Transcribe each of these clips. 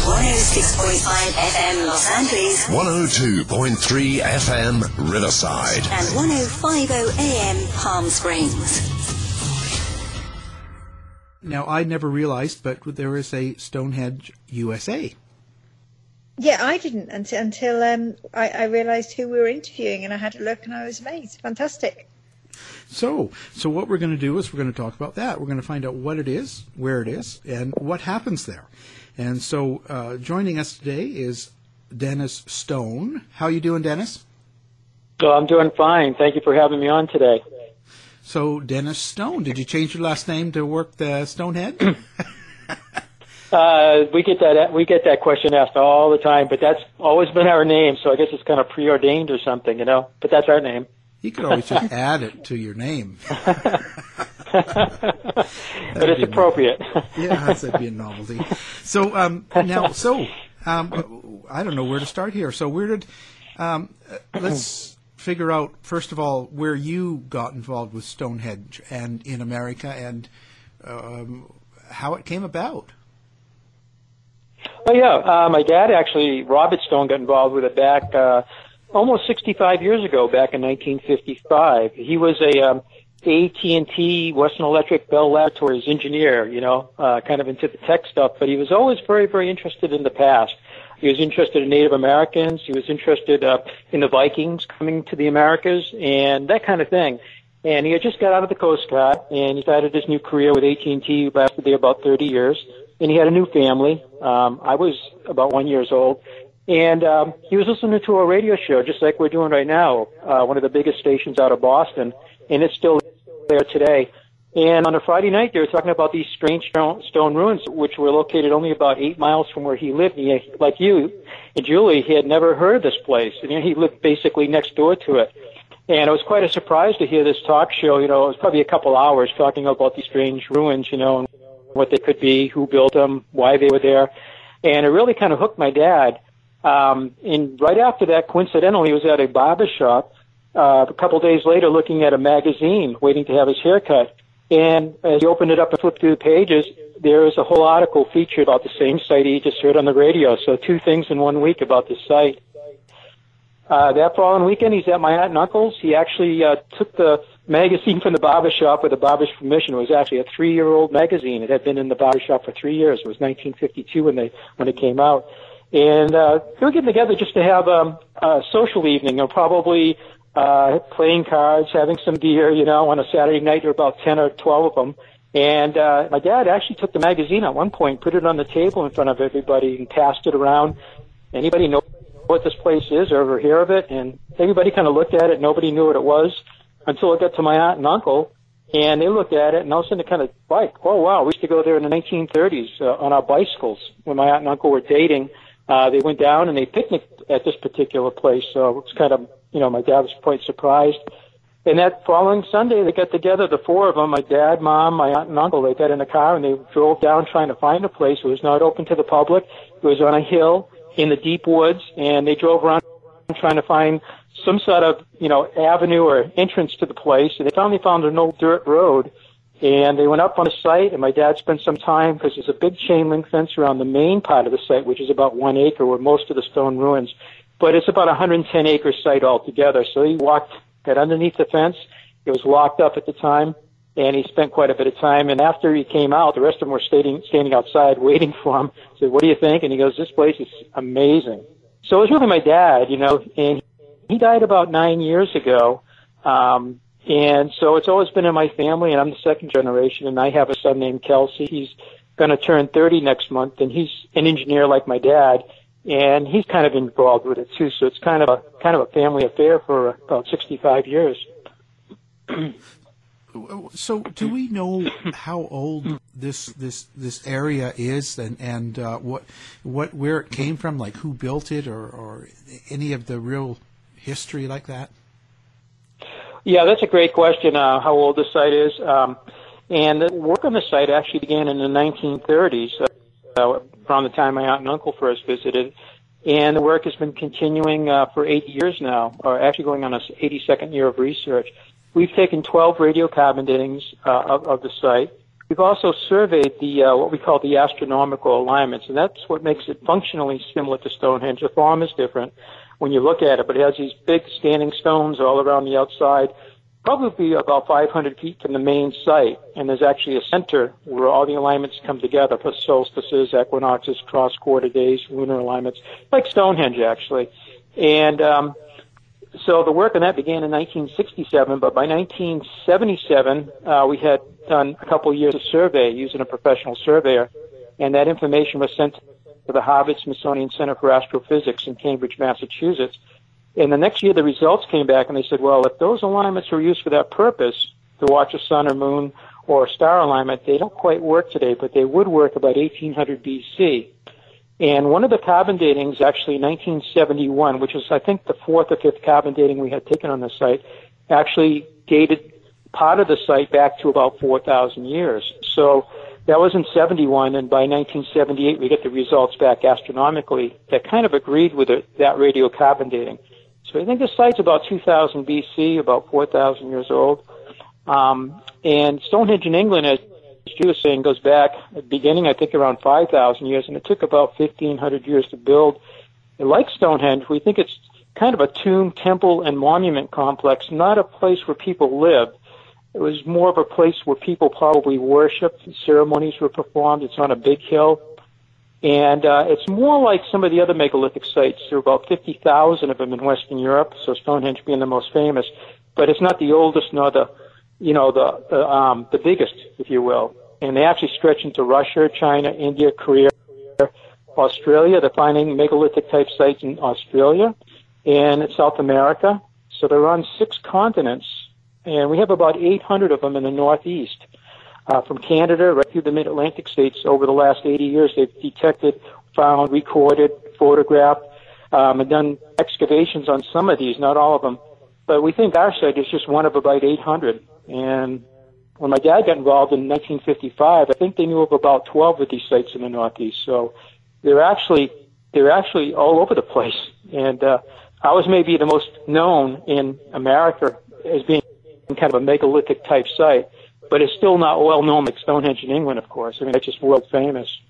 106.5 FM Los Angeles 102.3 FM Riverside. and 105.0 AM Palm Springs. Now, I never realized, but there is a Stonehenge USA. Yeah, I didn't until until um, I, I realised who we were interviewing, and I had a look, and I was amazed. Fantastic. So, so what we're going to do is we're going to talk about that. We're going to find out what it is, where it is, and what happens there. And so, uh, joining us today is Dennis Stone. How you doing, Dennis? I'm doing fine. Thank you for having me on today. So, Dennis Stone, did you change your last name to work the Stonehead? Uh, we get that we get that question asked all the time, but that's always been our name. So I guess it's kind of preordained or something, you know. But that's our name. you could always just add it to your name. but it's appropriate. yeah, that'd be a novelty. So um, now, so um, I don't know where to start here. So where did um, let's figure out first of all where you got involved with Stonehenge and in America and um, how it came about. Oh yeah, uh, my dad actually, Robert Stone, got involved with it back uh, almost 65 years ago, back in 1955. He was a um, AT&T Western Electric Bell Laboratories engineer, you know, uh, kind of into the tech stuff, but he was always very, very interested in the past. He was interested in Native Americans. He was interested uh, in the Vikings coming to the Americas and that kind of thing. And he had just got out of the Coast Guard, and he started his new career with AT&T. Lasted there about 30 years, and he had a new family. Um, I was about one years old, and um, he was listening to a radio show, just like we're doing right now, uh, one of the biggest stations out of Boston, and it's still there today. And on a Friday night, they were talking about these strange stone, ruins, which were located only about eight miles from where he lived. He, like you and Julie, he had never heard of this place, and he lived basically next door to it. And it was quite a surprise to hear this talk show. You know, it was probably a couple hours talking about these strange ruins, you know, and what they could be, who built them, why they were there. And it really kind of hooked my dad. Um, and right after that, coincidentally, he was at a barber shop uh, a couple days later looking at a magazine, waiting to have his hair cut. And as he opened it up and flipped through the pages, there was a whole article featured about the same site he just heard on the radio. So two things in one week about this site. Uh, that following weekend, he's at my aunt and uncle's. He actually uh, took the magazine from the barber shop with the barber's permission. It was actually a three-year-old magazine. It had been in the barber shop for three years. It was 1952 when they when it came out, and uh, they were getting together just to have um, a social evening, or probably uh, playing cards, having some beer. You know, on a Saturday night, there were about 10 or 12 of them. And uh, my dad actually took the magazine at one point, put it on the table in front of everybody, and passed it around. Anybody know what this place is or ever hear of it. And everybody kind of looked at it. Nobody knew what it was until it got to my aunt and uncle. And they looked at it, and all of a sudden it kind of like, oh wow, we used to go there in the 1930s uh, on our bicycles when my aunt and uncle were dating. Uh, they went down and they picnicked at this particular place. So it's kind of, you know, my dad was quite surprised. And that following Sunday, they got together, the four of them, my dad, mom, my aunt, and uncle. They got in a car and they drove down trying to find a place. It was not open to the public. It was on a hill in the deep woods, and they drove around trying to find some sort of, you know, avenue or entrance to the place. And they finally found an old dirt road, and they went up on the site. And my dad spent some time because there's a big chain link fence around the main part of the site, which is about one acre, where most of the stone ruins. But it's about a 110 acre site altogether. So he walked, got underneath the fence. It was locked up at the time and he spent quite a bit of time. And after he came out, the rest of them were standing standing outside waiting for him. I said, "What do you think?" And he goes, "This place is amazing." So it was really my dad, you know, and he died about nine years ago. Um, and so it's always been in my family, and I'm the second generation, and I have a son named Kelsey. He's going to turn 30 next month, and he's an engineer like my dad, and he's kind of involved with it too. So it's kind of a kind of a family affair for about 65 years. So, do we know how old this this this area is, and and uh, what what where it came from, like who built it, or or any of the real history like that? Yeah, that's a great question. Uh, how old the site is, um, and the work on the site actually began in the 1930s, uh, around the time my aunt and uncle first visited. And the work has been continuing uh, for eight years now, or actually going on a 82nd year of research. We've taken 12 radiocarbon datings uh, of, of, the site. We've also surveyed the uh, what we call the astronomical alignments, and that's what makes it functionally similar to Stonehenge. The form is different when you look at it, but it has these big standing stones all around the outside, probably about 500 feet from the main site. And there's actually a center where all the alignments come together for solstices, equinoxes, cross quarter days, lunar alignments, like Stonehenge actually. And um, so the work on that began in 1967, but by 1977, uh, we had done a couple years of survey using a professional surveyor, and that information was sent to the Harvard Smithsonian Center for Astrophysics in Cambridge, Massachusetts. And the next year, the results came back, and they said, well, if those alignments were used for that purpose, to watch a sun or moon or star alignment, they don't quite work today, but they would work about 1800 BC. And one of the carbon datings, actually 1971, which is I think the fourth or fifth carbon dating we had taken on the site, actually dated part of the site back to about 4,000 years. So that was in 71, and by 1978 we get the results back astronomically that kind of agreed with it, that radiocarbon dating. So I think the site's about 2000 BC, about 4,000 years old. Um, and Stonehenge in England, as she was saying goes back beginning, I think, around 5,000 years, and it took about 1,500 years to build. like Stonehenge, we think it's kind of a tomb, temple, and monument complex, not a place where people lived. It was more of a place where people probably worshiped, ceremonies were performed. It's on a big hill. And uh, it's more like some of the other megalithic sites. There are about 50,000 of them in Western Europe, so Stonehenge being the most famous. But it's not the oldest nor the you know, the, the, um, the biggest, if you will. And they actually stretch into Russia, China, India, Korea, Australia. They're finding megalithic type sites in Australia and South America. So they're on six continents, and we have about 800 of them in the Northeast. Uh, from Canada right through the mid-Atlantic states over the last 80 years, they've detected, found, recorded, photographed, um, and done excavations on some of these, not all of them. But we think our site is just one of about 800. And when my dad got involved in 1955, I think they knew of about 12 of these sites in the Northeast. So they're actually they're actually all over the place. And uh, ours may be the most known in America as being kind of a megalithic type site, but it's still not well known like Stonehenge in England, of course. I mean, it's just world famous.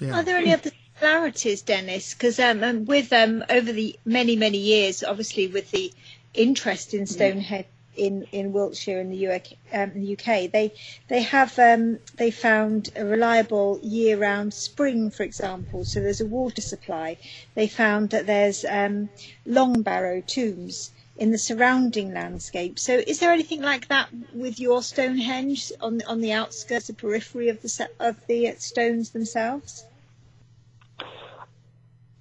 Yeah. Are there any other similarities, Dennis? Because um, um, with um, over the many many years, obviously with the interest in Stonehenge in, in Wiltshire in the, UK, um, in the UK, they they have um, they found a reliable year-round spring, for example. So there's a water supply. They found that there's um, long barrow tombs in the surrounding landscape. So is there anything like that with your Stonehenge on on the outskirts, the periphery of the of the stones themselves?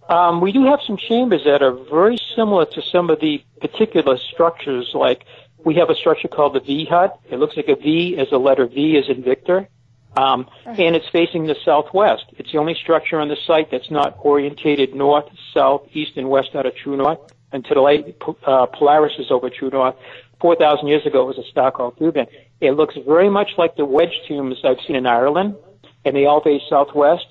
Um, we do have some chambers that are very similar to some of the particular structures. Like we have a structure called the V hut. It looks like a V as a letter V as in Victor. Um, and it's facing the southwest. It's the only structure on the site that's not orientated north, south, east, and west out of true north. And to the late uh, Polaris is over true north. 4,000 years ago, it was a star called Thuban. It looks very much like the wedge tombs I've seen in Ireland, and they all southwest.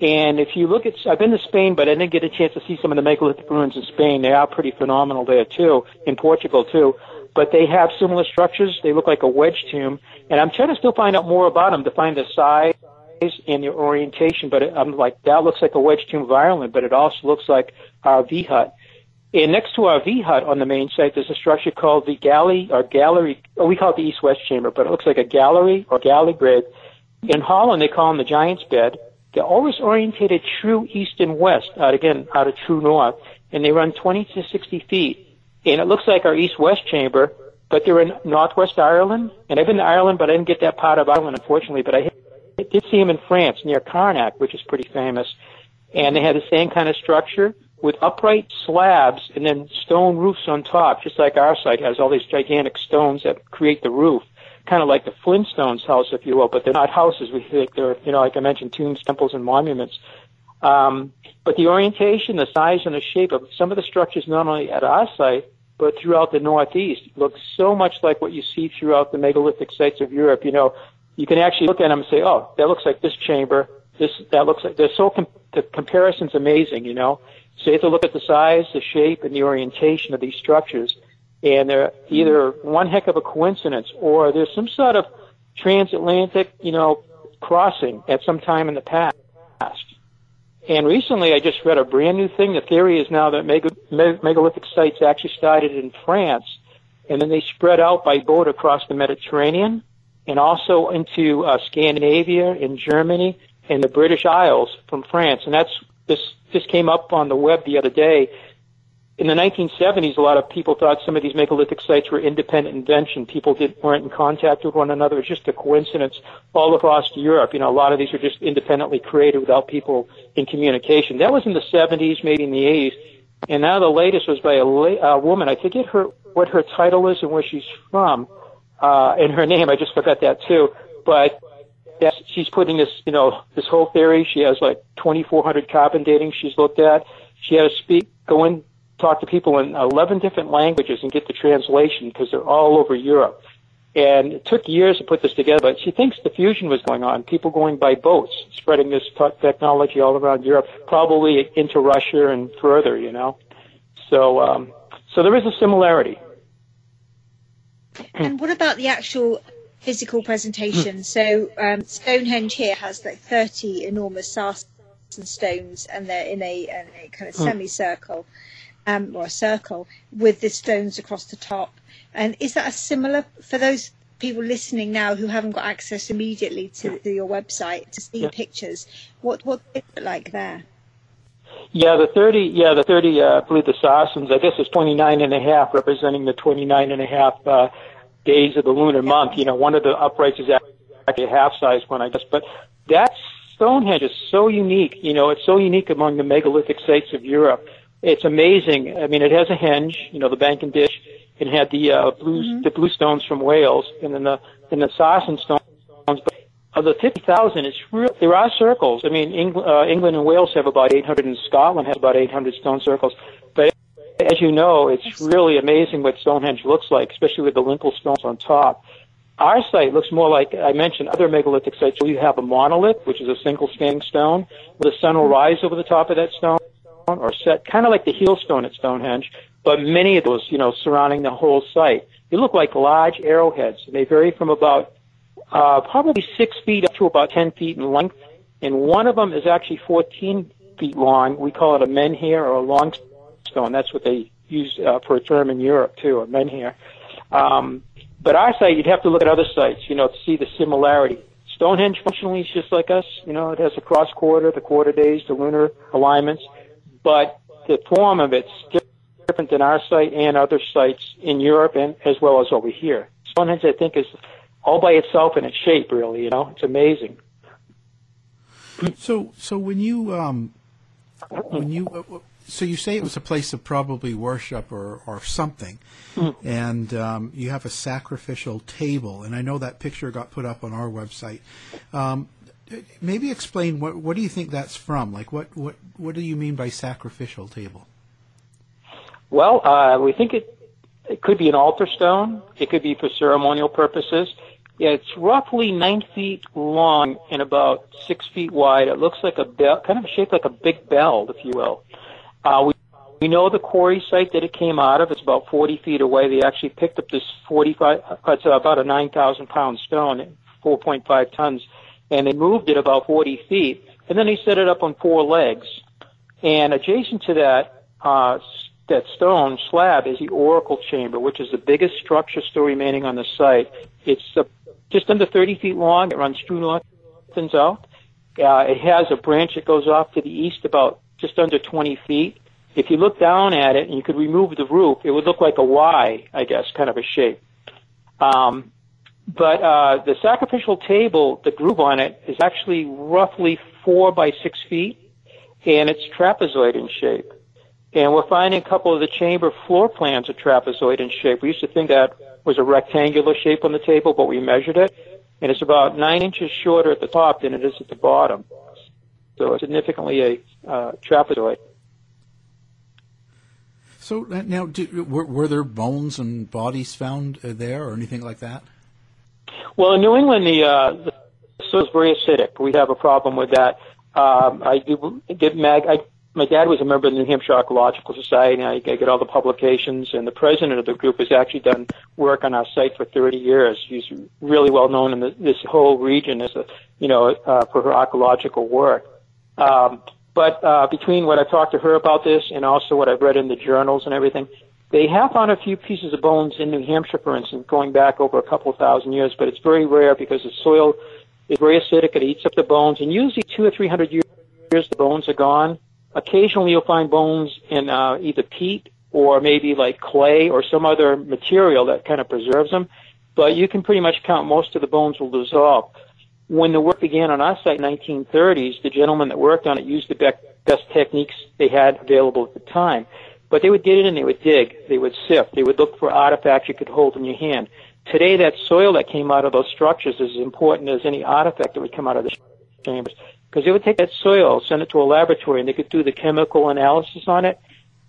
And if you look at, I've been to Spain, but I didn't get a chance to see some of the megalithic ruins in Spain. They are pretty phenomenal there too, in Portugal too. But they have similar structures. They look like a wedge tomb, and I'm trying to still find out more about them to find the size and the orientation. But I'm like, that looks like a wedge tomb of Ireland, but it also looks like our V hut. And next to our V hut on the main site, there's a structure called the galley or gallery. Oh, we call it the east-west chamber, but it looks like a gallery or gallery grave. In Holland, they call them the giant's bed. They're always orientated true east and west, out again out of true north, and they run 20 to 60 feet. And it looks like our east-west chamber, but they're in northwest Ireland. And I've been to Ireland, but I didn't get that part of Ireland, unfortunately. But I did see them in France near Carnac, which is pretty famous. And they had the same kind of structure with upright slabs and then stone roofs on top, just like our site has all these gigantic stones that create the roof, kind of like the Flintstones house, if you will, but they're not houses. We think they're, you know, like I mentioned, tombs, temples, and monuments. Um, but the orientation, the size, and the shape of some of the structures, not only at our site, but throughout the Northeast, look so much like what you see throughout the megalithic sites of Europe. You know, you can actually look at them and say, oh, that looks like this chamber. This, that looks like, they're so, com- the comparison's amazing, you know. So you have to look at the size, the shape, and the orientation of these structures. And they're either one heck of a coincidence or there's some sort of transatlantic, you know, crossing at some time in the past. And recently I just read a brand new thing. The theory is now that mega, megalithic sites actually started in France and then they spread out by boat across the Mediterranean and also into uh, Scandinavia and Germany and the British Isles from France. And that's this just came up on the web the other day. In the 1970s, a lot of people thought some of these megalithic sites were independent invention. People didn't, weren't in contact with one another. It's just a coincidence all across Europe. You know, a lot of these are just independently created without people in communication. That was in the 70s, maybe in the 80s. And now the latest was by a, la- a woman. I forget her what her title is and where she's from, uh, and her name. I just forgot that too. But that she's putting this, you know, this whole theory. She has like 2,400 carbon dating she's looked at. She had to speak, go in, talk to people in 11 different languages and get the translation because they're all over Europe. And it took years to put this together, but she thinks the fusion was going on. People going by boats, spreading this technology all around Europe, probably into Russia and further, you know. So, um, so there is a similarity. And what about the actual physical presentation. Hmm. So um, Stonehenge here has like 30 enormous sarsen stones, and they're in a, in a kind of hmm. semicircle um, or a circle with the stones across the top. And is that a similar for those people listening now who haven't got access immediately to, to your website to see yeah. pictures? What what is it like there? Yeah, the 30, yeah, the 30, uh, I believe the Sarsens, I guess it's 29 and a half, representing the 29 and a half, uh, days of the lunar month. You know, one of the uprights is actually a half size one, I guess. But that Stonehenge is so unique. You know, it's so unique among the megalithic sites of Europe. It's amazing. I mean, it has a henge. You know, the bank and dish. It had the uh, blue mm-hmm. the blue stones from Wales, and then the then the Sarsen stones. But of the fifty thousand, it's real. There are circles. I mean, England, uh, England and Wales have about eight hundred, and Scotland has about eight hundred stone circles. As you know, it's really amazing what Stonehenge looks like, especially with the lintel stones on top. Our site looks more like I mentioned other megalithic sites where you have a monolith, which is a single standing stone, where the sun will rise over the top of that stone, or set kind of like the heel stone at Stonehenge, but many of those, you know, surrounding the whole site. They look like large arrowheads. They vary from about uh, probably six feet up to about ten feet in length, and one of them is actually 14 feet long. We call it a menhir or a long stone. That's what they use uh, for a term in Europe too, a menhir. Um, but our site, you'd have to look at other sites, you know, to see the similarity. Stonehenge functionally is just like us. You know, it has a cross quarter, the quarter days, the lunar alignments, but the form of it's different than our site and other sites in Europe and as well as over here. Stonehenge, I think, is all by itself in its shape, really. You know, it's amazing. So, so when you um, when you uh, so you say it was a place of probably worship or, or something, Mm-hmm. and um, you have a sacrificial table, and I know that picture got put up on our website. Um, maybe explain what what do you think that's from? Like what what what do you mean by sacrificial table? Well, uh, we think it it could be an altar stone. It could be for ceremonial purposes. Yeah, it's roughly nine feet long and about six feet wide. It looks like a bell, kind of shaped like a big bell, if you will. Uh, we we know the quarry site that it came out of. It's about 40 feet away. They actually picked up this 45, uh, it's about a 9,000 pound stone, 4.5 tons, and they moved it about 40 feet. And then they set it up on four legs. And adjacent to that, uh, that stone slab is the oracle chamber, which is the biggest structure still remaining on the site. It's uh, just under 30 feet long. It runs true north, thins out. Uh, it has a branch that goes off to the east about just under 20 feet. If you look down at it and you could remove the roof, it would look like a Y, I guess, kind of a shape. Um, but uh, the sacrificial table, the groove on it, is actually roughly four by six feet, and it's trapezoid in shape. And we're finding a couple of the chamber floor plans are trapezoid in shape. We used to think that was a rectangular shape on the table, but we measured it, and it's about nine inches shorter at the top than it is at the bottom. So it's significantly a uh, trapezoid. So uh, now, were, were there bones and bodies found uh, there, or anything like that? Well, in New England, the, uh, the soil is very acidic. We have a problem with that. Um, I do get mag. I, my dad was a member of the New Hampshire Archaeological Society, and I, I get all the publications. And the president of the group has actually done work on our site for 30 years. He's really well known in the, this whole region as a, you know, uh, for her archaeological work. Um, but uh, between what I've talked to her about this and also what I've read in the journals and everything, they have found a few pieces of bones in New Hampshire, for instance, going back over a couple thousand years, but it's very rare because the soil is very acidic. It eats up the bones, and usually two or three hundred years, the bones are gone. Occasionally, you'll find bones in uh, either peat or maybe like clay or some other material that kind of preserves them. But you can pretty much count most of the bones will dissolve when the work began on our site in the 1930s, the gentlemen that worked on it used the best techniques they had available at the time. But they would get in, they would dig, they would sift, they would look for artifacts you could hold in your hand. Today, that soil that came out of those structures is as important as any artifact that would come out of the chambers. Because they would take that soil, send it to a laboratory, and they could do the chemical analysis on it.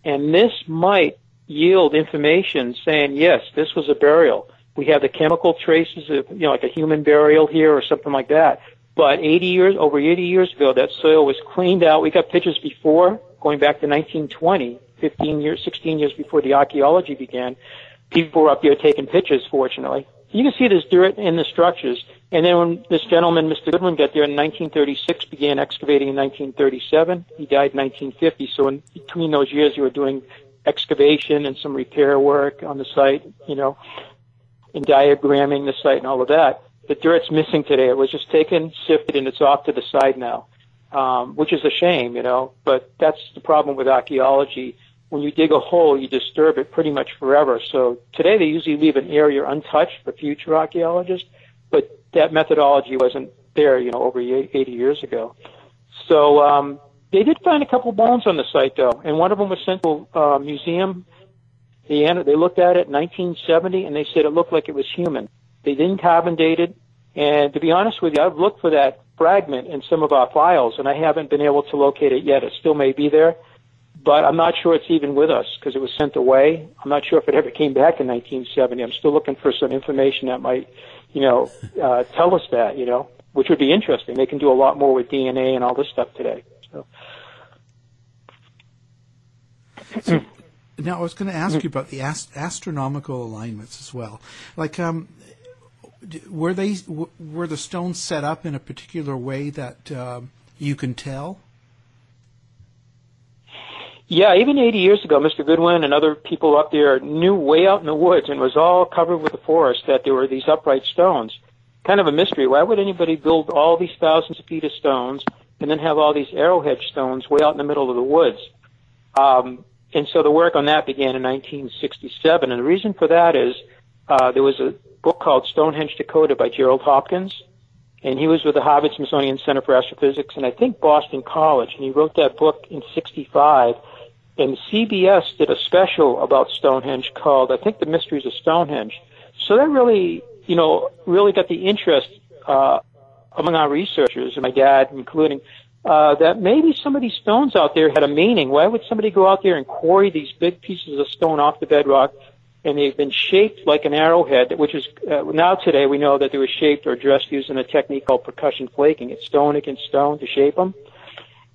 And this might yield information saying, yes, this was a burial we have the chemical traces of, you know, like a human burial here or something like that. But 80 years, over 80 years ago, that soil was cleaned out. We got pictures before, going back to 1920, 15 years, 16 years before the archaeology began. People were up there taking pictures, fortunately. You can see this dirt in the structures. And then when this gentleman, Mr. Goodwin, got there in 1936, began excavating in 1937. He died in 1950. So in between those years, you were doing excavation and some repair work on the site, you know and diagramming the site and all of that. The dirt's missing today. It was just taken, sifted, and it's off to the side now, um, which is a shame, you know. But that's the problem with archaeology. When you dig a hole, you disturb it pretty much forever. So today they usually leave an area untouched for future archaeologists, but that methodology wasn't there, you know, over 80 years ago. So um, they did find a couple bones on the site, though, and one of them was sent to a uh, museum they, they looked at it in 1970 and they said it looked like it was human. They didn't carbon date it. And to be honest with you, I've looked for that fragment in some of our files and I haven't been able to locate it yet. It still may be there, but I'm not sure it's even with us because it was sent away. I'm not sure if it ever came back in 1970. I'm still looking for some information that might, you know, uh, tell us that, you know, which would be interesting. They can do a lot more with DNA and all this stuff today. So. Now, I was going to ask you about the ast- astronomical alignments as well. Like, um, were they were the stones set up in a particular way that um, you can tell? Yeah, even 80 years ago, Mr. Goodwin and other people up there knew way out in the woods and was all covered with the forest that there were these upright stones. Kind of a mystery. Why would anybody build all these thousands of feet of stones and then have all these arrowhead stones way out in the middle of the woods? Um, and so the work on that began in 1967. And the reason for that is uh, there was a book called Stonehenge Decoded by Gerald Hawkins. and he was with the Harvard Smithsonian Center for Astrophysics and I think Boston College, and he wrote that book in '65. And CBS did a special about Stonehenge called, I think, The Mysteries of Stonehenge. So that really, you know, really got the interest uh, among our researchers, and my dad including, uh, that maybe some of these stones out there had a meaning. Why would somebody go out there and quarry these big pieces of stone off the bedrock and they've been shaped like an arrowhead, which is uh, now today we know that they were shaped or dressed using a technique called percussion flaking. It's stone against stone to shape them.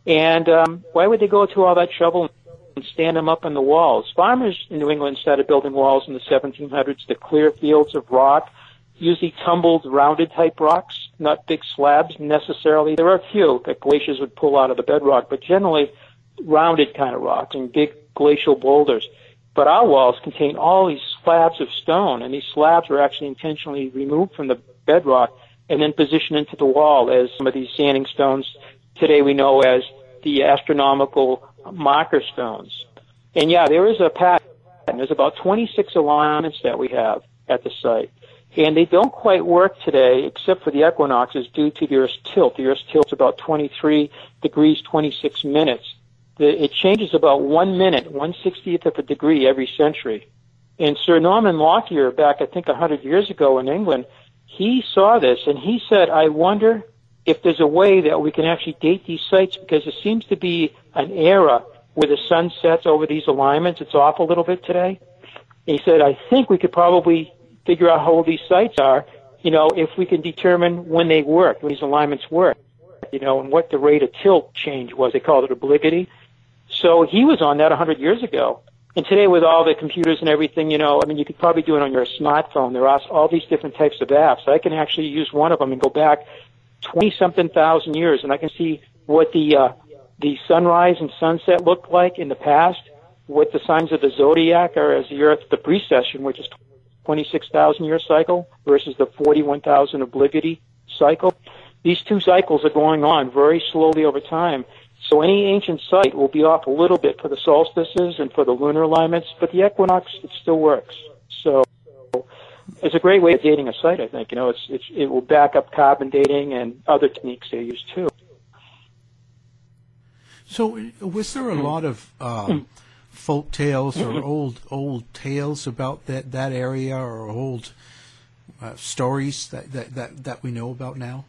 And um, why would they go to all that trouble and stand them up on the walls? Farmers in New England started building walls in the 1700s to clear fields of rock, usually tumbled, rounded type rocks, not big slabs necessarily. There are a few that glaciers would pull out of the bedrock, but generally rounded kind of rocks and big glacial boulders. But our walls contain all these slabs of stone, and these slabs were actually intentionally removed from the bedrock and then positioned into the wall as some of these sanding stones today we know as the astronomical marker stones. And yeah, there is a pattern. There's about 26 alignments that we have at the site. And they don't quite work today except for the equinoxes due to the Earth's tilt. The Earth's tilt is about 23 degrees 26 minutes the, it changes about one minute, one sixtieth of a degree every century. And Sir Norman Lockyer, back I think hundred years ago in England, he saw this and he said, "I wonder if there's a way that we can actually date these sites because it seems to be an era where the sun sets over these alignments. It's off a little bit today." he said, "I think we could probably figure out how old these sites are, you know, if we can determine when they work, when these alignments work, you know, and what the rate of tilt change was. They called it obliquity." So he was on that 100 years ago. And today with all the computers and everything, you know, I mean, you could probably do it on your smartphone. There are all these different types of apps. I can actually use one of them and go back 20 something thousand years and I can see what the, uh, the sunrise and sunset looked like in the past, what the signs of the zodiac are as the earth, the precession, which is 26,000 year cycle versus the 41,000 obliquity cycle. These two cycles are going on very slowly over time. So any ancient site will be off a little bit for the solstices and for the lunar alignments, but the equinox, it still works. So it's a great way of dating a site, I think. You know, it's, it's, it will back up carbon dating and other techniques they use too. So was there a lot of um, folk tales or old old tales about that, that area or old uh, stories that, that, that, that we know about now?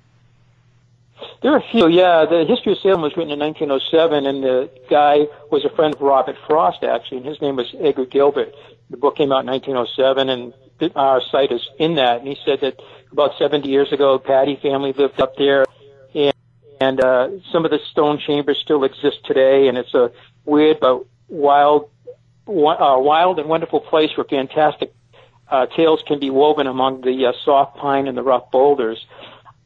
There are a few, yeah. The History of Salem was written in 1907, and the guy was a friend of Robert Frost, actually, and his name was Edgar Gilbert. The book came out in 1907, and our site is in that. And he said that about 70 years ago, Pattee family lived up there, and, and uh, some of the stone chambers still exist today, and it's a weird but wild, uh, wild and wonderful place where fantastic uh, tales can be woven among the uh, soft pine and the rough boulders.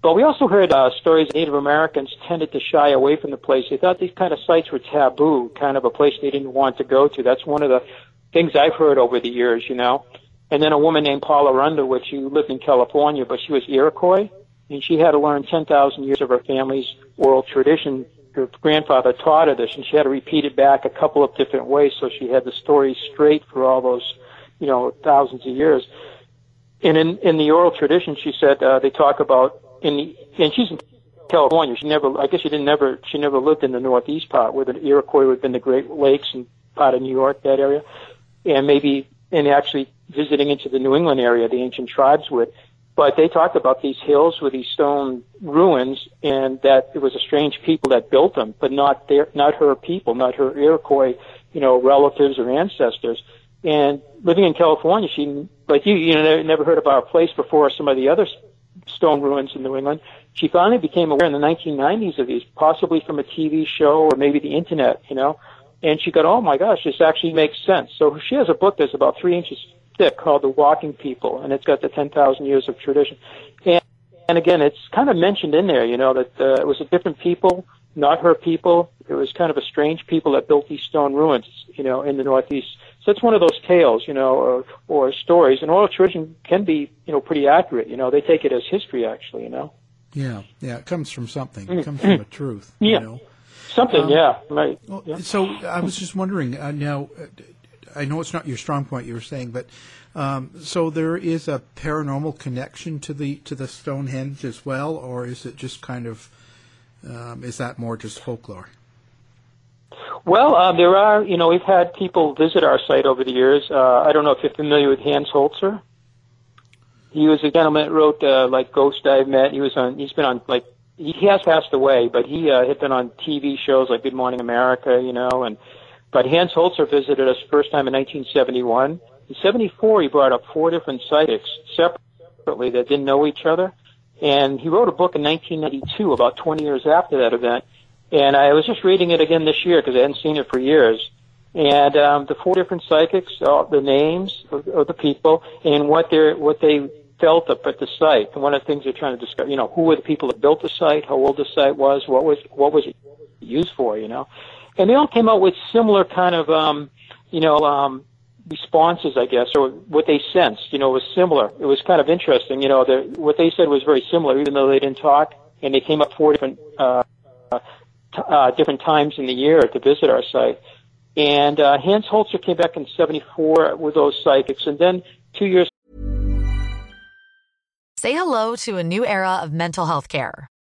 But we also heard uh, stories Native Americans tended to shy away from the place. They thought these kind of sites were taboo, kind of a place they didn't want to go to. That's one of the things I've heard over the years, you know. And then a woman named Paula Underwood, she lived in California, but she was Iroquois, and she had to learn 10,000 years of her family's oral tradition. Her grandfather taught her this, and she had to repeat it back a couple of different ways, so she had the story straight for all those, you know, thousands of years. And in, in the oral tradition, she said uh, they talk about in the and she's in California. She never, I guess, she didn't never, she never lived in the northeast part where the Iroquois would have been the Great Lakes and part of New York, that area, and maybe and actually visiting into the New England area, the ancient tribes would. But they talked about these hills with these stone ruins, and that it was a strange people that built them, but not their, not her people, not her Iroquois, you know, relatives or ancestors. And living in California, she, like you, you know, never heard of our place before some of the other stone ruins in New England. She finally became aware in the 1990s of these, possibly from a TV show or maybe the internet, you know. And she got, oh my gosh, this actually makes sense. So she has a book that's about three inches thick called The Walking People, and it's got the 10,000 years of tradition. And, and again, it's kind of mentioned in there, you know, that uh, it was a different people, not her people. It was kind of a strange people that built these stone ruins, you know, in the Northeast. So it's one of those tales, you know, or, or stories. And oral tradition can be, you know, pretty accurate. You know, they take it as history, actually. You know. Yeah, yeah. It comes from something. It comes from a truth. Yeah. You know? Something. Um, yeah. Right. Well, yeah. So I was just wondering. Uh, now, uh, I know it's not your strong point. You were saying, but Um, so there is a paranormal connection to the to the Stonehenge as well, or is it just kind of um, is that more just folklore? Well, uh, there are, you know, we've had people visit our site over the years. Uh, I don't know if you're familiar with Hans Holzer. He was a gentleman that wrote uh, like Ghost I've Met. He was on. He's been on like he has passed away, but he uh, had been on TV shows like Good Morning America, you know, and but Hans Holzer visited us first time in 1971. In 74, he brought up four different psychics separately that didn't know each other, and he wrote a book in 1992, about 20 years after that event. And I was just reading it again this year because I hadn't seen it for years. And um, the four different psychics, uh, the names of, of the people, and what they what they felt up at the site. And one of the things they're trying to discover, you know, who were the people that built the site, how old the site was, what was what was it used for, you know. And they all came out with similar kind of, um, you know, um, responses, I guess, or what they sensed. You know, was similar. It was kind of interesting. You know, the, what they said was very similar, even though they didn't talk. And they came up four different uh, uh, different times in the year to visit our site. And uh, Hans Holzer came back in '74 with those psychics, and then two years. Say hello to a new era of mental health care.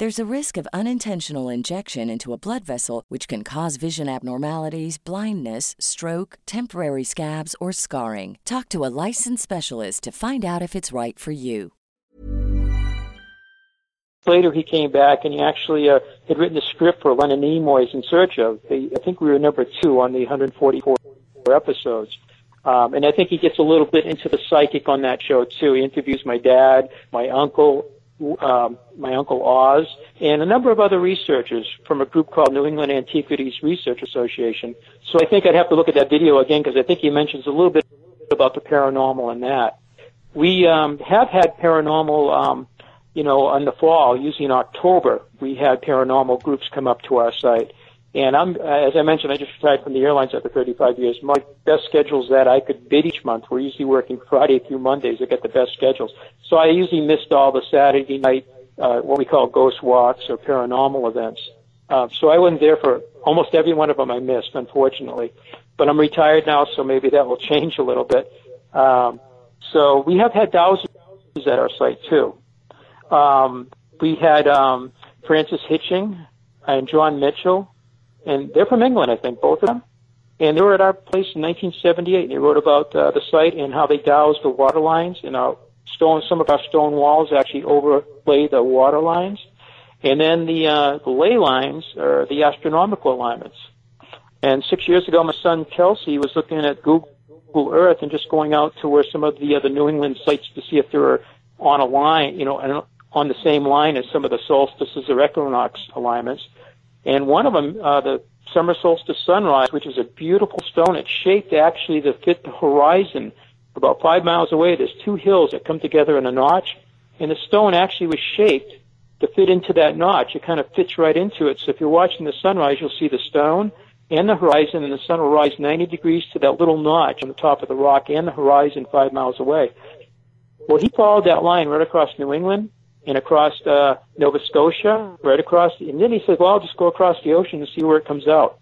There's a risk of unintentional injection into a blood vessel, which can cause vision abnormalities, blindness, stroke, temporary scabs, or scarring. Talk to a licensed specialist to find out if it's right for you. Later, he came back and he actually uh, had written a script for Leonard Nimoy's In Search of. I think we were number two on the 144 episodes. Um, and I think he gets a little bit into the psychic on that show too. He interviews my dad, my uncle, um, my uncle Oz, and a number of other researchers from a group called New England Antiquities Research Association. So I think I'd have to look at that video again because I think he mentions a little bit about the paranormal in that. We um, have had paranormal, um, you know, in the fall, usually in October, we had paranormal groups come up to our site. And I'm, as I mentioned, I just retired from the airlines after 35 years. My best schedules that I could bid each month. We're usually working Friday through Mondays I got the best schedules. So I usually missed all the Saturday night, uh, what we call ghost walks or paranormal events. Uh, so I wasn't there for almost every one of them I missed, unfortunately. But I'm retired now, so maybe that will change a little bit. Um, so we have had thousands at our site too. Um, we had um, Francis Hitching and John Michell and they're from England, I think, both of them. And they were at our place in 1978. and They wrote about uh, the site and how they dowsed the water lines in our stone, some of our stone walls actually overlay the water lines. And then the, uh, the ley lines are the astronomical alignments. And six years ago, my son Kelsey was looking at Google Earth and just going out to where some of the other New England sites to see if they were on a line, you know, and on the same line as some of the solstices or equinox alignments. And one of them, uh, the summer solstice sunrise, which is a beautiful stone, it's shaped actually to fit the horizon. About five miles away, there's two hills that come together in a notch, and the stone actually was shaped to fit into that notch. It kind of fits right into it. So if you're watching the sunrise, you'll see the stone and the horizon, and the sun will rise 90 degrees to that little notch on the top of the rock and the horizon five miles away. Well, he followed that line right across New England and across uh, Nova Scotia, right across, and then he said, well, I'll just go across the ocean and see where it comes out.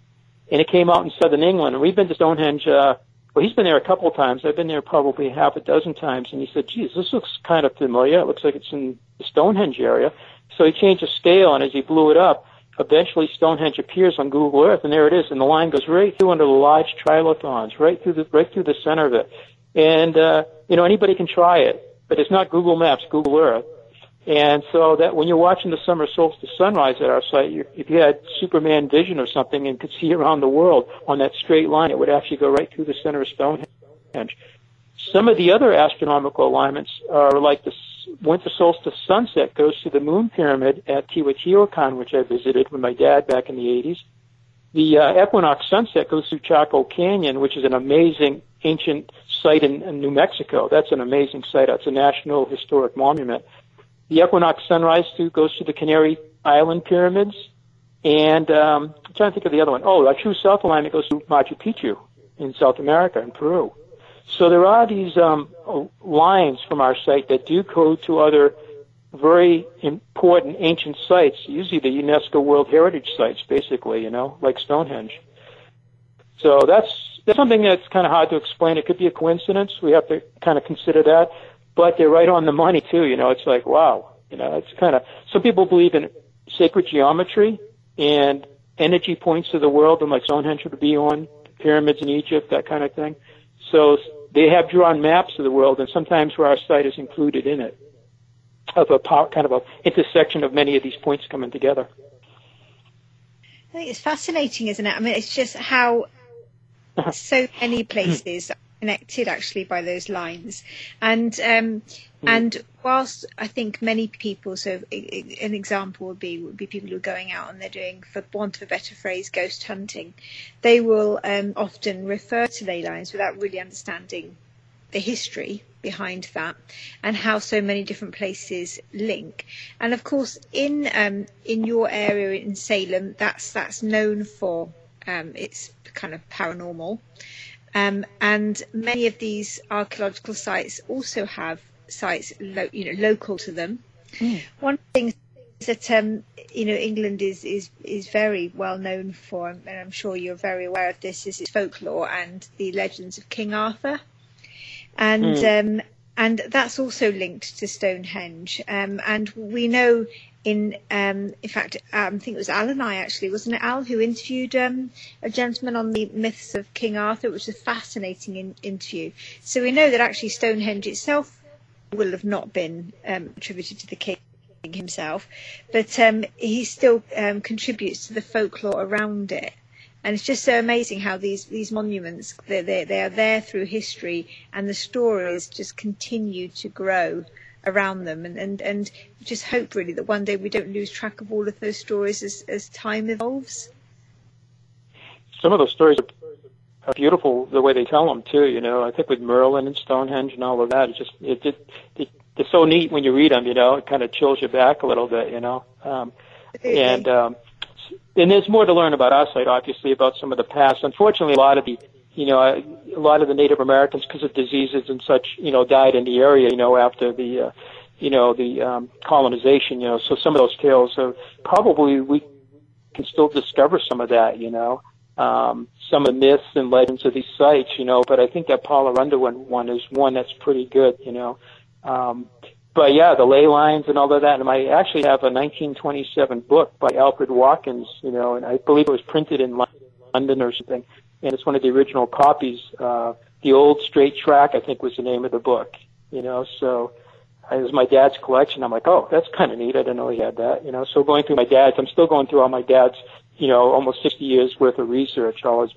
And it came out in southern England, and we've been to Stonehenge, uh, well, he's been there a couple times. I've been there probably half a dozen times, and he said, geez, this looks kind of familiar. It looks like it's in the Stonehenge area. So he changed the scale, and as he blew it up, eventually Stonehenge appears on Google Earth, and there it is, and the line goes right through under the large trilithons, right through the right through the center of it. And uh, you know anybody can try it, but it's not Google Maps, Google Earth. And so that when you're watching the summer solstice sunrise at our site, you, if you had Superman vision or something and could see around the world on that straight line, it would actually go right through the center of Stonehenge. Some of the other astronomical alignments are like the winter solstice sunset goes to the moon pyramid at Teotihuacan, which I visited with my dad back in the 80s. The uh, equinox sunset goes through Chaco Canyon, which is an amazing ancient site in, in New Mexico. That's an amazing site. It's a national historic monument. The equinox sunrise too goes to the Canary Island pyramids, and um, I'm trying to think of the other one. Oh, a true south alignment goes to Machu Picchu in South America in Peru. So there are these um, lines from our site that do go to other very important ancient sites, usually the UNESCO World Heritage sites, basically, you know, like Stonehenge. So that's that's something that's kind of hard to explain. It could be a coincidence. We have to kind of consider that, but they're right on the money too. You know, it's like wow. You know, it's kind of some people believe in sacred geometry and energy points of the world, and like Stonehenge would be on pyramids in Egypt, that kind of thing. So they have drawn maps of the world, and sometimes where our site is included in it, of a power, kind of a intersection of many of these points coming together. I think it's fascinating, isn't it? I mean, it's just how uh-huh. so many places connected actually by those lines. And um, mm. and whilst I think many people, so an example would be would be people who are going out and they're doing, for want of a better phrase, ghost hunting. They will um, often refer to ley lines without really understanding the history behind that and how so many different places link. And of course, in um, in your area in Salem, that's that's known for um, its kind of paranormal. Um, and many of these archaeological sites also have sites, lo- you know, local to them. Mm. One thing that um, you know England is is is very well known for, and I'm sure you're very aware of this, is its folklore and the legends of King Arthur, and mm. um, and that's also linked to Stonehenge. Um, and we know in um, in fact, um, I think it was Al and I actually, wasn't it Al, who interviewed um, a gentleman on the myths of King Arthur, which was a fascinating in- interview. So we know that actually Stonehenge itself will have not been um, attributed to the king himself, but um, he still um, contributes to the folklore around it. And it's just so amazing how these, these monuments, they, they, they are there through history and the stories just continue to grow around them and, and, and just hope really that one day we don't lose track of all of those stories as, as time evolves. Some of those stories are beautiful the way they tell them too, you know. I think with Merlin and Stonehenge and all of that, it's just it just it, it's so neat when you read them, you know. It kind of chills you back a little bit, you know. Um, and um, and there's more to learn about our site, obviously, about some of the past. Unfortunately, a lot of the you know, a lot of the Native Americans, because of diseases and such, you know, died in the area, you know, after the, uh, you know, the um, colonization, you know. So some of those tales are probably we can still discover some of that, you know, um, some of the myths and legends of these sites, you know. But I think that Paul Arunda one, one is one that's pretty good, you know. Um, but yeah, the ley lines and all of that. And I actually have a 1927 book by Alfred Watkins, you know, and I believe it was printed in London or something and it's one of the original copies. Uh, the old straight track, I think, was the name of the book. You know, so it was my dad's collection. I'm like, oh, that's kind of neat. I didn't know he had that, you know. So going through my dad's, I'm still going through all my dad's, you know, almost 60 years worth of research, all his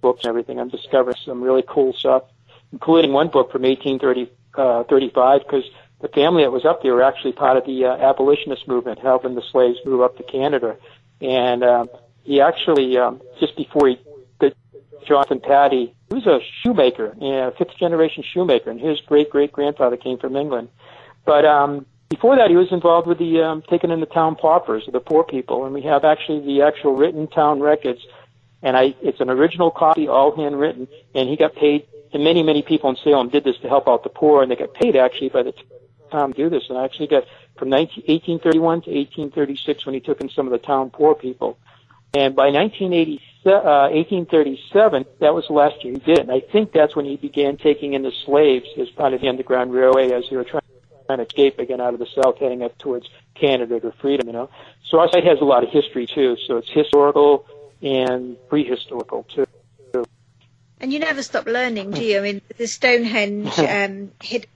books and everything. I'm discovering some really cool stuff, including one book from 1835, because the family that was up there were actually part of the uh, abolitionist movement, helping the slaves move up to Canada. And um, he actually, um, just before he, Jonathan Pattee, was a shoemaker, you know, fifth generation shoemaker, and his great great grandfather came from England. But um, before that, he was involved with the um, taking in the town paupers, the poor people, and we have actually the actual written town records. And I, it's an original copy, all handwritten, and he got paid. And many, many people in Salem did this to help out the poor, and they got paid actually by the time to do this. And I actually got from 19, 1831 to 1836 when he took in some of the town poor people. And by 1980, uh, 1837, that was the last year he did it. And I think that's when he began taking in the slaves as part of the Underground Railway as they were trying trying to escape again out of the south, heading up towards Canada to freedom. You know, so our site has a lot of history too. So it's historical and prehistorical too. And you never stop learning, do you? I mean, the Stonehenge um, Hidden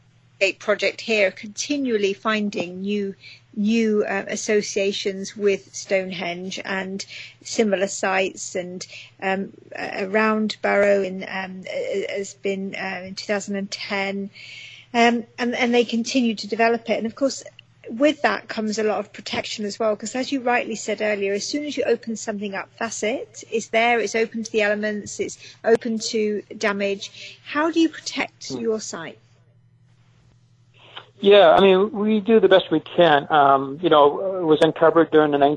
project here, continually finding new new uh, associations with Stonehenge and similar sites and um, around Barrow in, um, has been uh, in 2010 um, and, and they continue to develop it. And of course, with that comes a lot of protection as well, because as you rightly said earlier, as soon as you open something up, that's it. It's there, it's open to the elements, it's open to damage. How do you protect hmm. your site? Yeah, I mean, we do the best we can. Um, you know, it was uncovered during the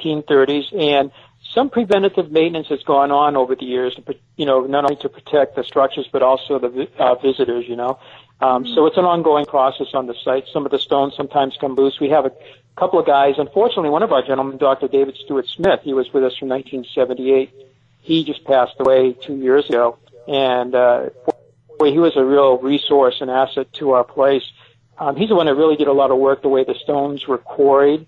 1930s, and some preventative maintenance has gone on over the years, you know, not only to protect the structures, but also the uh, visitors, you know. Um, so it's an ongoing process on the site. Some of the stones sometimes come loose. We have a couple of guys. Unfortunately, one of our gentlemen, Dr. David Stewart Smith, he was with us from 1978. He just passed away two years ago, and uh, boy, he was a real resource and asset to our place. Um, he's the one that really did a lot of work the way the stones were quarried,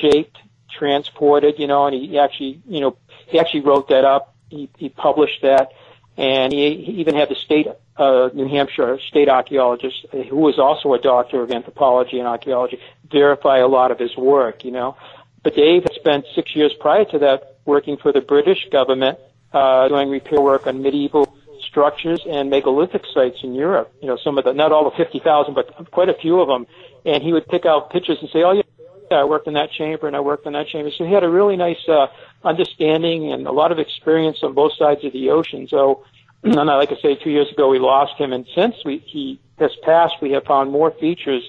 shaped, transported. You know, and he actually, you know, he actually wrote that up. He, he published that and he, he even had the state uh, New Hampshire state archaeologist, uh, who was also a doctor of anthropology and archaeology, verify a lot of his work. You know, but Dave had spent six years prior to that working for the British government, uh, doing repair work on medieval structures and megalithic sites in Europe. You know, some of the not all the fifty thousand, but quite a few of them. And he would pick out pictures and say, "Oh yeah." I worked in that chamber and I worked in that chamber. So he had a really nice uh, understanding and a lot of experience on both sides of the ocean. So, and I, like I say, two years ago we lost him, and since we, he has passed, we have found more features.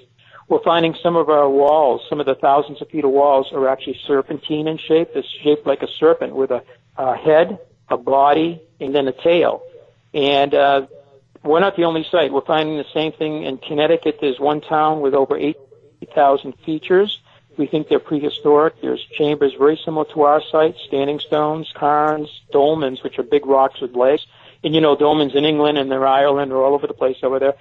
We're finding some of our walls, some of the thousands of feet of walls are actually serpentine in shape. It's shaped like a serpent with a, a head, a body, and then a tail. And uh, we're not the only site. We're finding the same thing in Connecticut. There's one town with over 8,000 features. We think they're prehistoric. There's chambers very similar to our site, standing stones, cairns, dolmens, which are big rocks with legs. And you know, dolmens in England and they're Ireland or all over the place over there.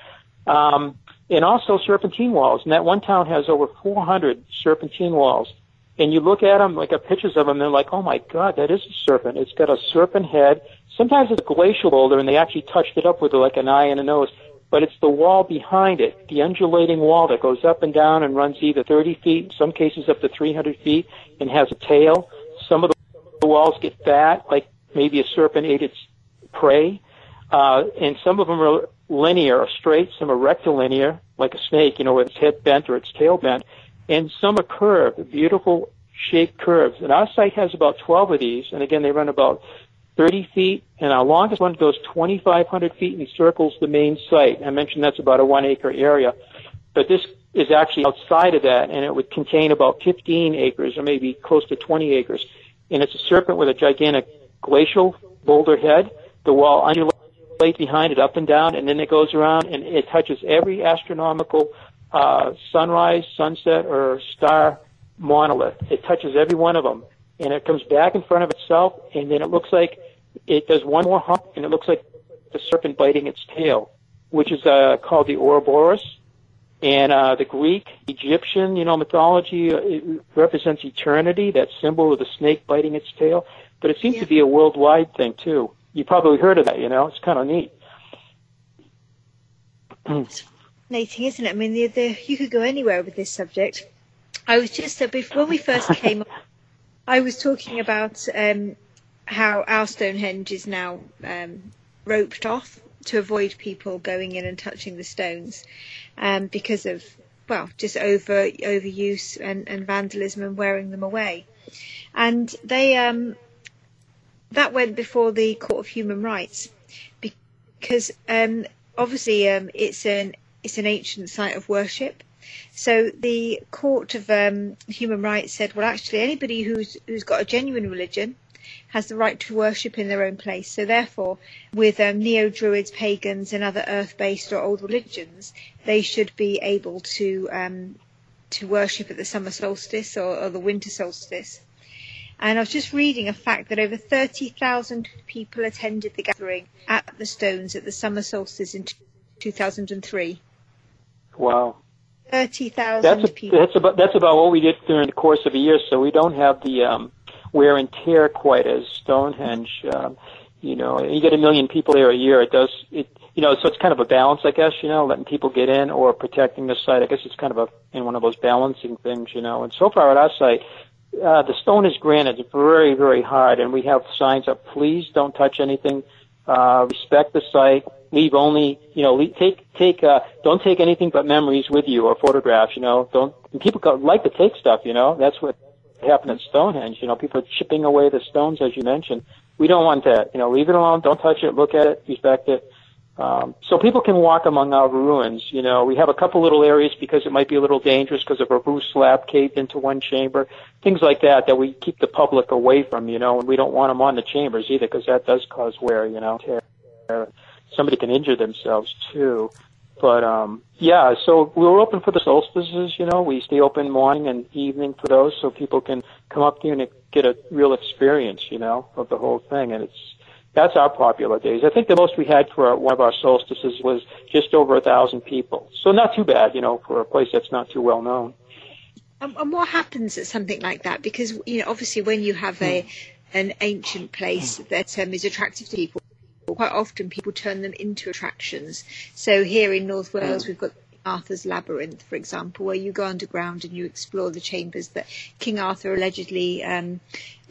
Um, and also serpentine walls. And that one town has over 400 serpentine walls. And you look at them, like at pictures of them, and they're like, oh my God, that is a serpent. It's got a serpent head. Sometimes it's a glacial boulder, and they actually touched it up with like an eye and a nose but it's the wall behind it, the undulating wall that goes up and down and runs either 30 feet, in some cases up to 300 feet, and has a tail. Some of the walls get fat, like maybe a serpent ate its prey, uh, and some of them are linear or straight, some are rectilinear, like a snake, you know, with its head bent or its tail bent, and some are curved, beautiful shaped curves. And our site has about 12 of these, and again, they run about 30 feet, and our longest one goes 2,500 feet and circles the main site. I mentioned that's about a one acre area, but this is actually outside of that, and it would contain about 15 acres or maybe close to 20 acres. And it's a serpent with a gigantic glacial boulder head. The wall undulates behind it up and down, and then it goes around and it touches every astronomical uh, sunrise, sunset, or star monolith. It touches every one of them and it comes back in front of itself, and then it looks like it does one more hump, and it looks like the serpent biting its tail, which is uh, called the Ouroboros. And uh, the Greek, Egyptian, you know, mythology uh, it represents eternity, that symbol of the snake biting its tail. But it seems yeah. to be a worldwide thing too. You probably heard of that, you know. It's kind of neat. fascinating, isn't it? I mean, the, the, you could go anywhere with this subject. I was just uh, before when we first came, I was talking about um, how our Stonehenge is now um, roped off to avoid people going in and touching the stones um, because of well just over overuse and, and vandalism and wearing them away and they um, that went before the Court of Human Rights because um, obviously um, it's an it's an ancient site of worship so the Court of um, Human Rights said well actually anybody who's who's got a genuine religion has the right to worship in their own place. So therefore, with um, neo-Druids, pagans, and other earth-based or old religions, they should be able to um, to worship at the summer solstice or, or the winter solstice. And I was just reading a fact that over 30,000 people attended the gathering at the Stones at the summer solstice in 2003. Wow. 30,000 people. That's about, that's about what we did during the course of a year, so we don't have the um, wear and tear quite as Stonehenge. Um, you know, you get a million people there a year. It does it. You know, so it's kind of a balance, I guess. You know, letting people get in or protecting the site. I guess it's kind of a in one of those balancing things. You know, and so far at our site, uh, the stone is granted very, very hard, and we have signs up. Please don't touch anything. Uh, respect the site. Leave only, you know, leave, take take. Uh, don't take anything but memories with you or photographs. You know, don't. People go, like to take stuff. You know, that's what happened at Stonehenge. You know, people are chipping away the stones, as you mentioned. We don't want that. You know, leave it alone. Don't touch it. Look at it. Respect it. Um, so people can walk among our ruins. You know, we have a couple little areas because it might be a little dangerous because of a roof slab caved into one chamber, things like that that we keep the public away from. You know, and we don't want them on the chambers either because that does cause wear. You know, tear. Somebody can injure themselves too. But um, yeah, so we're open for the solstices. You know, we stay open morning and evening for those, so people can come up here and get a real experience. You know, of the whole thing, and it's that's our popular days. I think the most we had for one of our solstices was just over a thousand people. So not too bad, you know, for a place that's not too well known. And, and what happens at something like that? Because you know, obviously, when you have a hmm. an ancient place that um, is attractive to people quite often people turn them into attractions. So here in North Wales, mm. we've got Arthur's Labyrinth, for example, where you go underground and you explore the chambers that King Arthur allegedly um,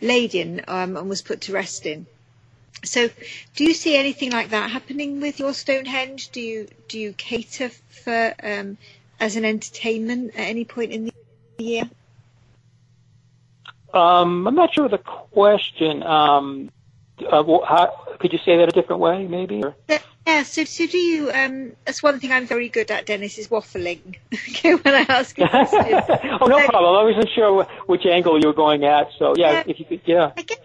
laid in um, and was put to rest in. So, do you see anything like that happening with your Stonehenge? Do you do you cater for um, as an entertainment at any point in the year? Um, I'm not sure of the question. Um, uh, how, could you say that a different way, maybe? Or? Yeah. So, so do you? Um, that's one thing I'm very good at, Dennis, is waffling. okay, when I ask a question. oh, no problem. I wasn't sure which angle you were going at. So, yeah, yeah if you could, yeah. I guess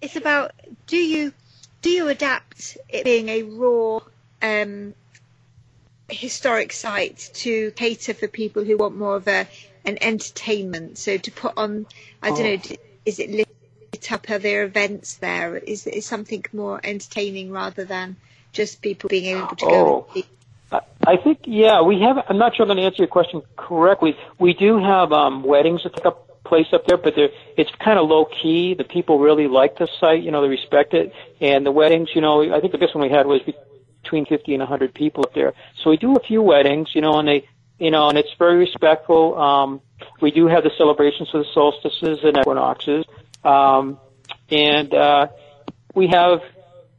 it's about do you do you adapt it being a raw um, historic site to cater for people who want more of a an entertainment? So to put on, I don't oh. know, is it up? Are there events there? Is is something more entertaining rather than just people being able to go? Oh. I think, yeah, we have. I'm not sure I'm going to answer your question correctly. We do have um, weddings that take up place up there, but they're, it's kind of low key. The people really like the site, you know, they respect it. And the weddings, you know, I think the biggest one we had was between 50 and 100 people up there. So we do a few weddings, you know, and they, you know, and it's very respectful. Um, we do have the celebrations for the solstices and equinoxes. Um, and uh, we have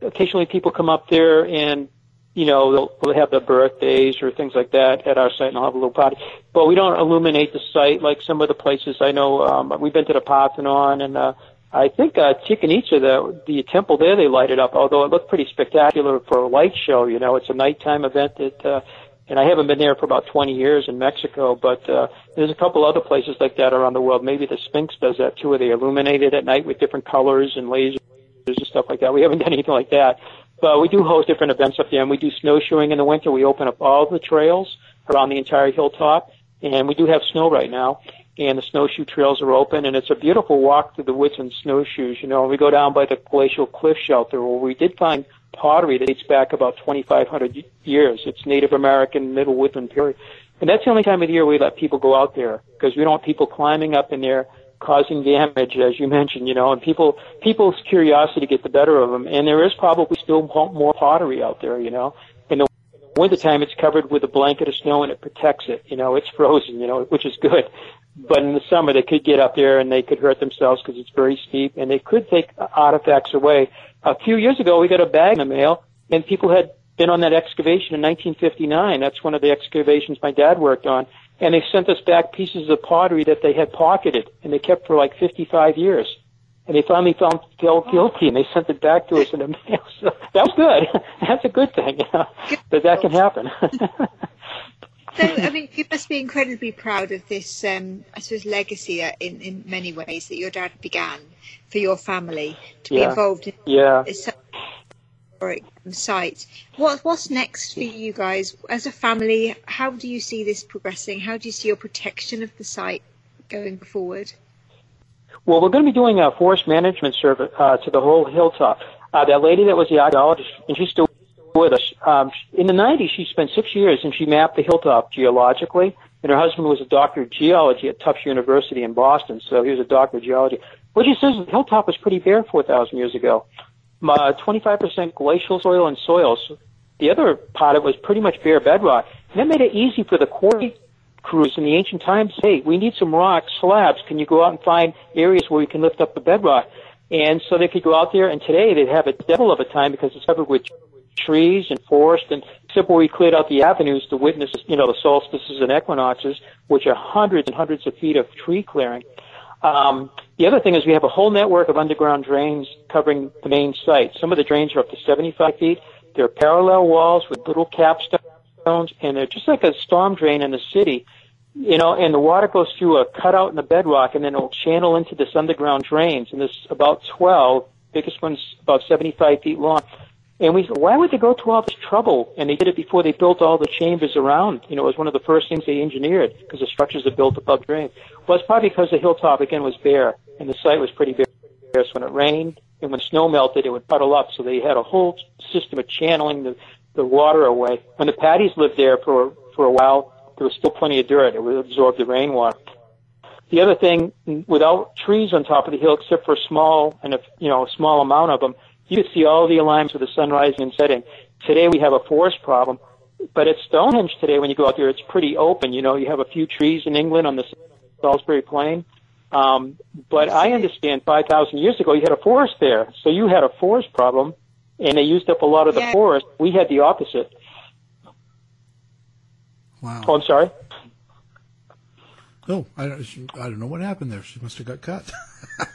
occasionally people come up there and you know they'll, they'll have their birthdays or things like that at our site and they'll have a little party. But we don't illuminate the site like some of the places I know. Um, we've been to the Parthenon and uh, I think uh, Itza, the the temple there, they light it up. Although it looked pretty spectacular for a light show. You know, it's a nighttime event that uh, and I haven't been there for about 20 years in Mexico, but uh, there's a couple other places like that around the world. Maybe the Sphinx does that too, where they illuminate it at night with different colors and lasers and stuff like that. We haven't done anything like that, but we do host different events up there, and we do snowshoeing in the winter. We open up all the trails around the entire hilltop, and we do have snow right now. And the snowshoe trails are open, and it's a beautiful walk through the woods in snowshoes. You know, we go down by the glacial cliff shelter where we did find pottery dates back about 2,500 years. It's Native American Middle Woodland period. And that's the only time of the year we let people go out there because we don't want people climbing up in there causing damage, as you mentioned, you know, and people, people's curiosity get the better of them. And there is probably still more pottery out there, you know. And the wintertime it's covered with a blanket of snow and it protects it. You know, it's frozen, you know, which is good. But in the summer they could get up there and they could hurt themselves because it's very steep and they could take artifacts away. A few years ago we got a bag in the mail and people had been on that excavation in 1959. That's one of the excavations my dad worked on. And they sent us back pieces of pottery that they had pocketed and they kept for like 55 years and they finally found felt guilty, and they sent it back to us in the mail. So that was good. That's a good thing, you know, that that can happen. so, I mean, you must be incredibly proud of this, um, I suppose, legacy uh, in, in many ways that your dad began for your family to yeah. be involved in yeah. this historic site. What, what's next for you guys as a family? How do you see this progressing? How do you see your protection of the site going forward? Well, we're going to be doing a forest management service uh, to the whole hilltop. Uh, that lady that was the archaeologist, and she's still with us. Um, in the 90s, she spent six years and she mapped the hilltop geologically. And her husband was a doctor of geology at Tufts University in Boston, so he was a doctor of geology. What she says is the hilltop was pretty bare 4,000 years ago. Uh, 25% glacial soil and soils. The other part of it was pretty much bare bedrock. And that made it easy for the quarry crews in the ancient times, hey, we need some rock slabs. Can you go out and find areas where we can lift up the bedrock? And so they could go out there, and today they'd have a devil of a time because it's covered with trees and forest, and except where we cleared out the avenues to witness, you know, the solstices and equinoxes, which are hundreds and hundreds of feet of tree clearing. Um, the other thing is we have a whole network of underground drains covering the main site. Some of the drains are up to 75 feet. They're parallel walls with little capstones and they're just like a storm drain in the city, you know, and the water goes through a cutout in the bedrock, and then it'll channel into this underground drains, and there's about 12, biggest one's about 75 feet long. And we said, why would they go to all this trouble? And they did it before they built all the chambers around. You know, it was one of the first things they engineered because the structures are built above drains. Well, it's probably because the hilltop again was bare and the site was pretty bare. So when it rained and when snow melted, it would puddle up. So they had a whole system of channeling the the water away. When the Pattees lived there for for a while, there was still plenty of dirt. It would absorb the rainwater. The other thing, without trees on top of the hill, except for a small and a you know a small amount of them, you could see all the alignments with the sun rising and setting. Today we have a forest problem, but at Stonehenge today, when you go out there, it's pretty open. You know, you have a few trees in England on the Salisbury Plain. Um, but I understand 5,000 years ago you had a forest there, so you had a forest problem and they used up a lot of the yeah. forest. We had the opposite. Wow. Oh, I'm sorry. Oh, I don't, I don't know what happened there. She must have got cut.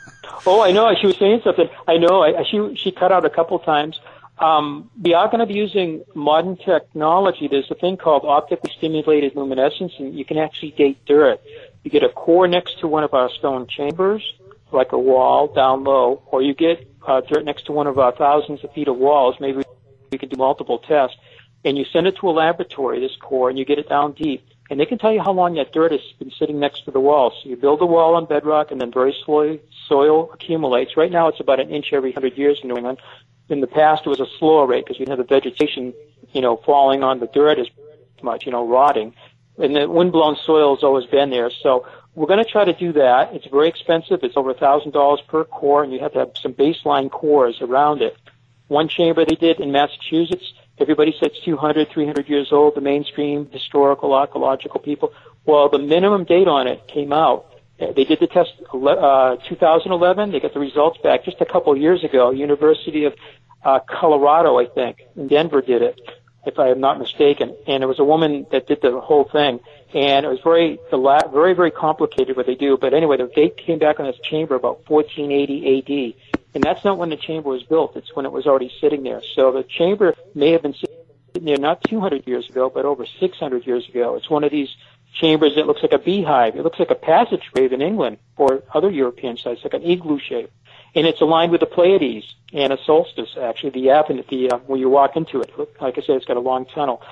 oh, I know. She was saying something. I know. I, she she cut out a couple times. Um, we are going to be using modern technology. There's a thing called optically stimulated luminescence, and you can actually date dirt. You get a core next to one of our stone chambers, like a wall down low, or you get uh, dirt next to one of our thousands of feet of walls. Maybe we can do multiple tests. And you send it to a laboratory, this core, and you get it down deep. And they can tell you how long that dirt has been sitting next to the wall. So you build a wall on bedrock, and then very slowly soil accumulates. Right now, it's about an inch every hundred years in New England. In the past, it was a slower rate because we have the vegetation, you know, falling on the dirt as much, you know, rotting. And the windblown soil has always been there. So we're going to try to do that. It's very expensive. It's over a thousand dollars per core, and you have to have some baseline cores around it. One chamber they did in Massachusetts, everybody said 200, 300 years old. The mainstream historical archaeological people. Well, the minimum date on it came out. They did the test uh, 2011. They got the results back just a couple of years ago. University of uh, Colorado, I think, in Denver did it if I am not mistaken. And it was a woman that did the whole thing. And it was very, very, very complicated what they do. But anyway, the date came back on this chamber about 1480 AD. And that's not when the chamber was built. It's when it was already sitting there. So the chamber may have been sitting there not 200 years ago, but over 600 years ago. It's one of these chambers that looks like a beehive. It looks like a passage passageway in England or other European sites, like an igloo shape and it's aligned with the Pleiades and a solstice. Actually, the avenue, the uh, when you walk into it, like I said, it's got a long tunnel.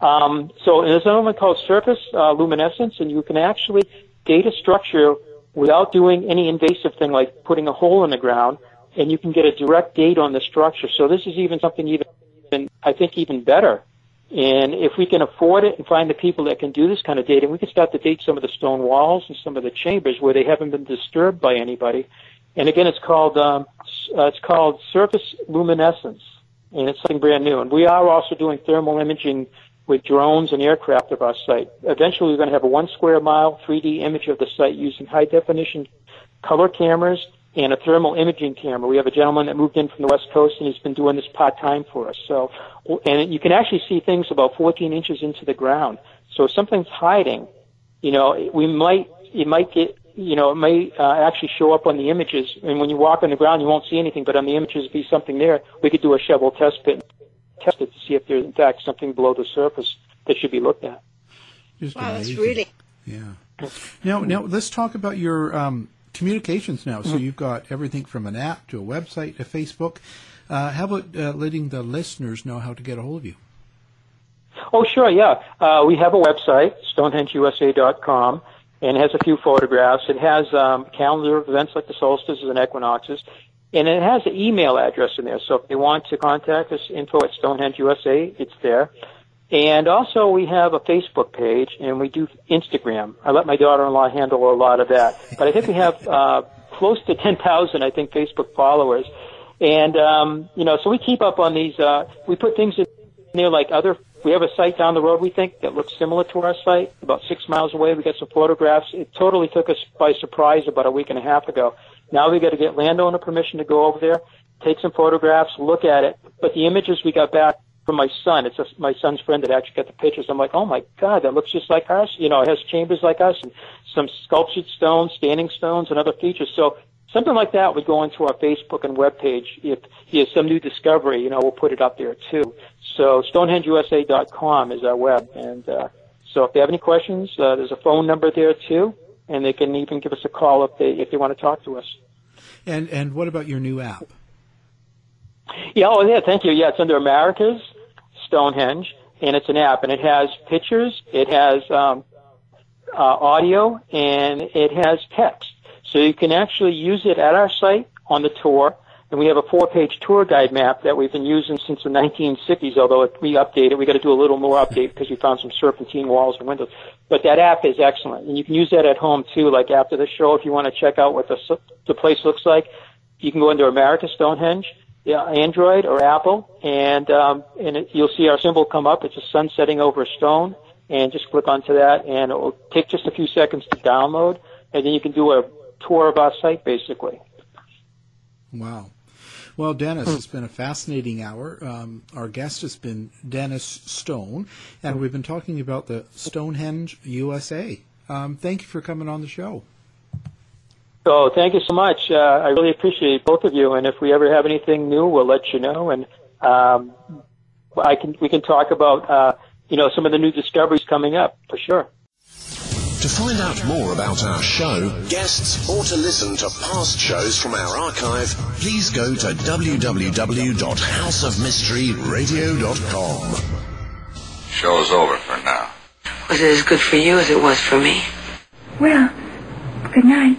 Um, so there's another one called surface uh, luminescence, and you can actually date a structure without doing any invasive thing like putting a hole in the ground, and you can get a direct date on the structure. So this is even something even, I think, even better. And if we can afford it and find the people that can do this kind of dating, we can start to date some of the stone walls and some of the chambers where they haven't been disturbed by anybody and again, it's called um, uh, it's called surface luminescence, and it's something brand new. And we are also doing thermal imaging with drones and aircraft of our site. Eventually, we're going to have a one square mile 3D image of the site using high definition color cameras and a thermal imaging camera. We have a gentleman that moved in from the West Coast and he's been doing this part time for us. So, and you can actually see things about 14 inches into the ground. So if something's hiding, you know, we might, it might get, you know, it may uh, actually show up on the images. And when you walk on the ground, you won't see anything, but on the images, be something there. We could do a shovel test pit, test it to see if there's in fact something below the surface that should be looked at. Just Wow, that's really Yeah. Now, now let's talk about your um, communications now. So you've got everything from an app to a website, to Facebook. Uh, how about uh, letting the listeners know how to get a hold of you? Oh, sure, yeah. Uh, we have a website, stonehengeusa.com, and it has a few photographs. It has um, calendar of events like the solstices and equinoxes, and it has an email address in there. So if they want to contact us, info at stonehengeusa, it's there. And also we have a Facebook page, and we do Instagram. I let my daughter-in-law handle a lot of that. But I think we have uh, close to 10,000, I think, Facebook followers. And, um, you know, so we keep up on these. Uh, we put things in there like other we have a site down the road we think that looks similar to our site about six miles away we got some photographs it totally took us by surprise about a week and a half ago now we got to get landowner permission to go over there take some photographs look at it but the images we got back from my son it's a, my son's friend that actually got the pictures i'm like oh my god that looks just like us you know it has chambers like us and some sculptured stones standing stones and other features so something like that would go into our Facebook and web page. If he has some new discovery, you know, we'll put it up there too. So StonehengeuSA.com is our web, and uh, so if they have any questions, uh, there's a phone number there too, and they can even give us a call if they if they want to talk to us. And and what about your new app? Yeah, oh yeah, thank you. Yeah, it's under America's Stonehenge, and it's an app, and it has pictures, it has um, uh, audio, and it has text. So you can actually use it at our site on the tour. And we have a four-page tour guide map that we've been using since the 1960s, although it, we update it. we got to do a little more update because we found some serpentine walls and windows. But that app is excellent. And you can use that at home too, like after the show, if you want to check out what the, the place looks like. You can go into America Stonehenge, yeah, Android or Apple, and, um, and it, you'll see our symbol come up. It's a sun setting over a stone. And just click onto that and it will take just a few seconds to download. And then you can do a tour of our site basically. Wow. Well, Dennis, it's been a fascinating hour. Um, our guest has been Dennis Stone, and we've been talking about the Stonehenge USA. Um, thank you for coming on the show. So thank you so much. Uh, I really appreciate both of you, and if we ever have anything new, we'll let you know. And um, I can we can talk about uh, you know some of the new discoveries coming up for sure. To find out more about our show, guests, or to listen to past shows from our archive, please go to www.houseofmysteryradio.com. Show's over for now. Was it as good for you as it was for me? Well, good night.